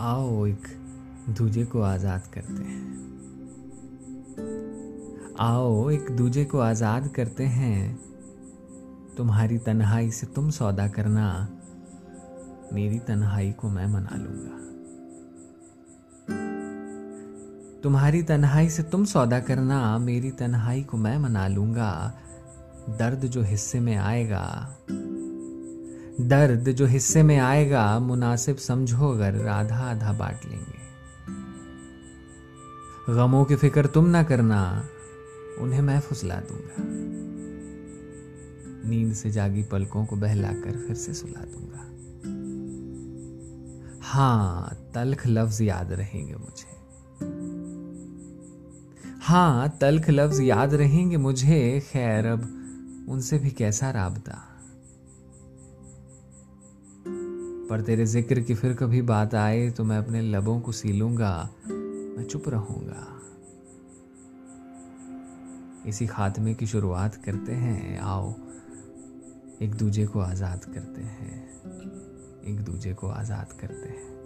आओ एक दूजे को आज़ाद करते हैं। आओ एक दूजे को आज़ाद करते हैं। तुम्हारी तन्हाई से तुम सौदा करना। मेरी तन्हाई को मैं मना लूँगा। तुम्हारी तन्हाई से तुम सौदा करना। मेरी तन्हाई को मैं मना लूँगा। दर्द जो हिस्से में आएगा दर्द जो हिस्से में आएगा, मुनासिब समझो अगर आधा आधा बांट लेंगे। गमों की फ़िक्र तुम ना करना, उन्हें मैं फुसला दूँगा। नींद से जागी पलकों को बहलाकर फिर से सुला दूँगा। हाँ तलख लफ्ज याद रहेंगे मुझे। हाँ तलख लफ्ज याद रहेंगे मुझे, खैर अब उनसे भी कैसा राबता? पर तेरे ज़िक्र की फिर कभी बात आए तो मैं अपने लबों को सीलूँगा मैं चुप रहूँगा। इसी खात्मे की शुरुआत करते हैं, आओ, एक दूजे को आज़ाद करते हैं, एक दूजे को आज़ाद करते हैं।